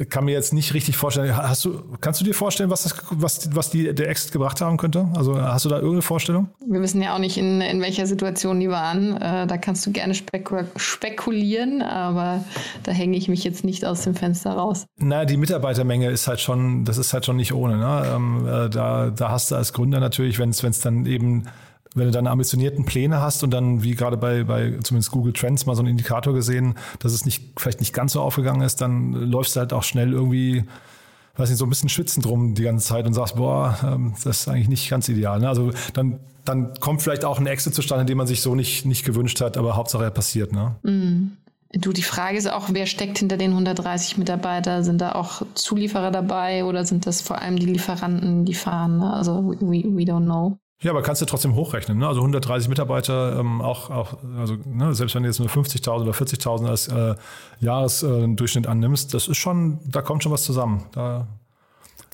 Speaker 2: kann mir jetzt nicht richtig vorstellen. Hast du, kannst du dir vorstellen, was das, was, was die der Exit gebracht haben könnte? Also hast du da irgendeine Vorstellung?
Speaker 4: Wir wissen ja auch nicht, in, in welcher Situation die waren. Äh, da kannst du gerne spekul spekulieren, aber da hänge ich mich jetzt nicht aus dem Fenster raus.
Speaker 2: Na, die Mitarbeitermenge ist halt schon, das ist halt schon nicht ohne. Ne? Ähm, äh, da, da hast du als Gründer natürlich, wenn es dann eben wenn du dann ambitionierten Pläne hast und dann, wie gerade bei, bei zumindest Google Trends mal so einen Indikator gesehen, dass es nicht, vielleicht nicht ganz so aufgegangen ist, dann läufst du halt auch schnell irgendwie, weiß nicht, so ein bisschen schwitzend drum die ganze Zeit und sagst, boah, ähm, das ist eigentlich nicht ganz ideal. Ne? Also dann, dann kommt vielleicht auch ein Exit zustande, den man sich so nicht, nicht gewünscht hat, aber Hauptsache er passiert. Ne?
Speaker 4: Mm. Du, die Frage ist auch, wer steckt hinter den 130 Mitarbeiter? Sind da auch Zulieferer dabei oder sind das vor allem die Lieferanten, die fahren? Also we, we don't know.
Speaker 2: Ja, aber kannst du trotzdem hochrechnen. Ne? Also 130 Mitarbeiter, ähm, auch, auch also ne, selbst wenn du jetzt nur 50.000 oder 40.000 als äh, Jahresdurchschnitt äh, annimmst, das ist schon, da kommt schon was zusammen. Da,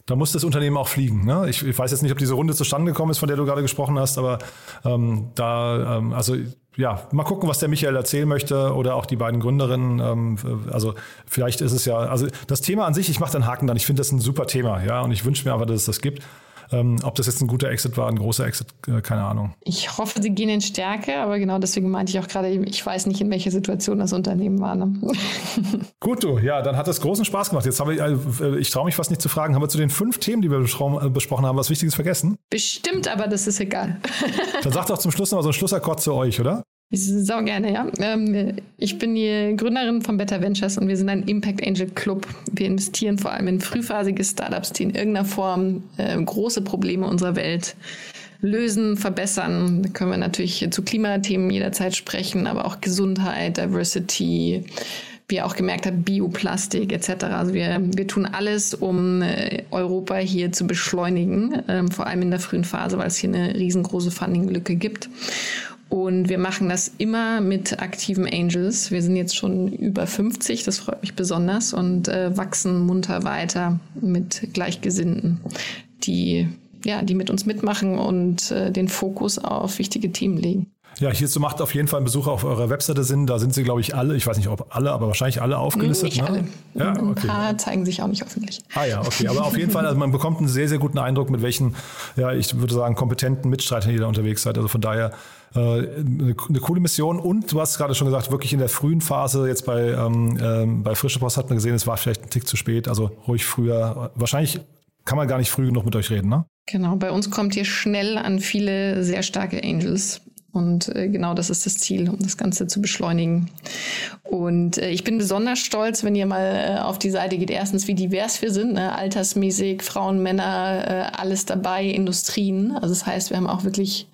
Speaker 2: da muss das Unternehmen auch fliegen. Ne? Ich, ich, weiß jetzt nicht, ob diese Runde zustande gekommen ist, von der du gerade gesprochen hast, aber ähm, da, ähm, also ja, mal gucken, was der Michael erzählen möchte oder auch die beiden Gründerinnen. Ähm, also vielleicht ist es ja, also das Thema an sich, ich mache den Haken dann. Ich finde das ein super Thema, ja, und ich wünsche mir aber, dass es das gibt. Ähm, ob das jetzt ein guter Exit war, ein großer Exit, äh, keine Ahnung.
Speaker 4: Ich hoffe, sie gehen in Stärke, aber genau deswegen meinte ich auch gerade, ich weiß nicht, in welcher Situation das Unternehmen war. Ne? [laughs]
Speaker 2: Gut, du, ja, dann hat es großen Spaß gemacht. Jetzt habe ich, äh, ich traue mich fast nicht zu fragen, haben wir zu den fünf Themen, die wir äh, besprochen haben, was Wichtiges vergessen?
Speaker 4: Bestimmt, aber das ist egal. [laughs]
Speaker 2: dann sagt doch zum Schluss noch so ein Schlussakkord zu euch, oder?
Speaker 4: Sau gerne, ja. Ähm, ich bin die Gründerin von Better Ventures und wir sind ein Impact Angel Club. Wir investieren vor allem in frühphasige Startups, die in irgendeiner Form äh, große Probleme unserer Welt lösen, verbessern. Da können wir natürlich zu Klimathemen jederzeit sprechen, aber auch Gesundheit, Diversity, wie ihr auch gemerkt habt, Bioplastik etc. Also wir, wir tun alles, um äh, Europa hier zu beschleunigen, ähm, vor allem in der frühen Phase, weil es hier eine riesengroße Funding-Lücke gibt. Und wir machen das immer mit aktiven Angels. Wir sind jetzt schon über 50, das freut mich besonders und äh, wachsen munter weiter mit Gleichgesinnten, die ja, die mit uns mitmachen und äh, den Fokus auf wichtige Themen legen.
Speaker 2: Ja, hierzu macht auf jeden Fall ein Besuch auf eurer Webseite Sinn. Da sind sie, glaube ich, alle, ich weiß nicht, ob alle, aber wahrscheinlich alle aufgelistet.
Speaker 4: Nicht
Speaker 2: ne?
Speaker 4: alle. Ja, okay. Ein paar zeigen sich auch nicht öffentlich.
Speaker 2: Ah ja, okay. Aber auf jeden Fall, also man bekommt einen sehr, sehr guten Eindruck, mit welchen, ja, ich würde sagen, kompetenten Mitstreitern ihr da unterwegs seid. Also von daher äh, eine, eine, coole Mission. Und du hast gerade schon gesagt, wirklich in der frühen Phase, jetzt bei, ähm, ähm, bei Frische Post hat man gesehen, es war vielleicht ein Tick zu spät. Also ruhig früher. Wahrscheinlich kann man gar nicht früh genug mit euch reden, ne?
Speaker 4: Genau, bei uns kommt ihr schnell an viele sehr starke Angels Und äh, genau das ist das Ziel, um das Ganze zu beschleunigen. Und äh, ich bin besonders stolz, wenn ihr mal äh, auf die Seite geht. Erstens, wie divers wir sind, ne? altersmäßig, Frauen, Männer, äh, alles dabei, Industrien. Also das heißt, wir haben auch wirklich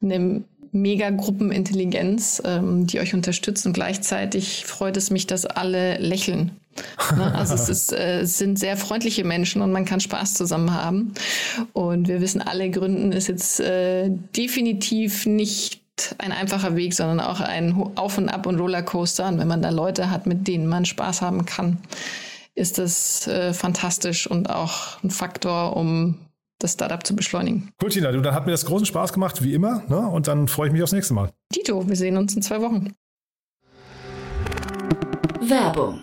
Speaker 4: eine mega Gruppenintelligenz, ähm, die euch unterstützt. Und gleichzeitig freut es mich, dass alle lächeln. Ne? Also es, ist, äh, es sind sehr freundliche Menschen und man kann Spaß zusammen haben. Und wir wissen alle, Gründen ist jetzt äh, definitiv nicht ein einfacher Weg, sondern auch ein Auf und Ab und Rollercoaster. Und wenn man da Leute hat, mit denen man Spaß haben kann, ist das äh, fantastisch und auch ein Faktor, um das Startup zu beschleunigen.
Speaker 2: Cool, Tina, du, dann hat mir das großen Spaß gemacht, wie immer. Ne? Und dann freue ich mich aufs nächste Mal.
Speaker 4: Dito, wir sehen uns in zwei Wochen.
Speaker 1: Werbung.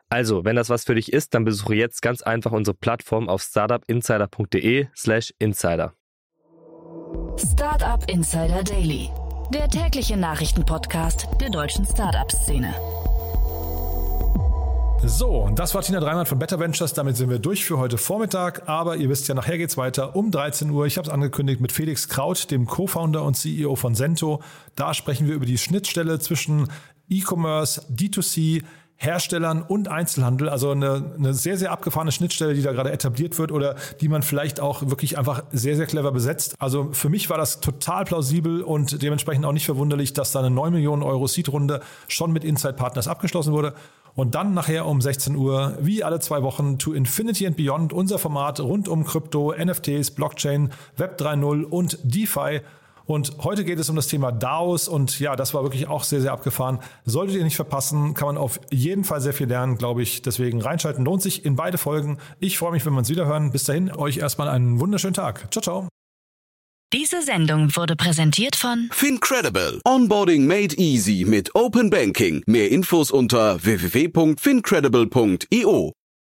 Speaker 5: Also, wenn das was für dich ist, dann besuche jetzt ganz einfach unsere Plattform auf startupinsider.de/slash insider.
Speaker 1: Startup Insider Daily, der tägliche Nachrichtenpodcast der deutschen Startup-Szene.
Speaker 2: So, das war Tina Dreimann von Better Ventures. Damit sind wir durch für heute Vormittag. Aber ihr wisst ja, nachher geht's weiter um 13 Uhr. Ich habe es angekündigt mit Felix Kraut, dem Co-Founder und CEO von Sento. Da sprechen wir über die Schnittstelle zwischen E-Commerce, D2C, Herstellern und Einzelhandel. Also eine, eine sehr, sehr abgefahrene Schnittstelle, die da gerade etabliert wird oder die man vielleicht auch wirklich einfach sehr, sehr clever besetzt. Also für mich war das total plausibel und dementsprechend auch nicht verwunderlich, dass da eine 9 Millionen Euro Seed-Runde schon mit Inside Partners abgeschlossen wurde. Und dann nachher um 16 Uhr, wie alle zwei Wochen, To Infinity and Beyond, unser Format rund um Krypto, NFTs, Blockchain, Web 3.0 und DeFi. Und heute geht es um das Thema DAOs und ja, das war wirklich auch sehr, sehr abgefahren. Solltet ihr nicht verpassen, kann man auf jeden Fall sehr viel lernen, glaube ich. Deswegen reinschalten lohnt sich in beide Folgen. Ich freue mich, wenn wir uns wieder hören. Bis dahin, euch erstmal einen wunderschönen Tag. Ciao, ciao.
Speaker 1: Diese Sendung wurde präsentiert von
Speaker 6: Fincredible. Onboarding made easy mit Open Banking. Mehr Infos unter www.fincredible.io.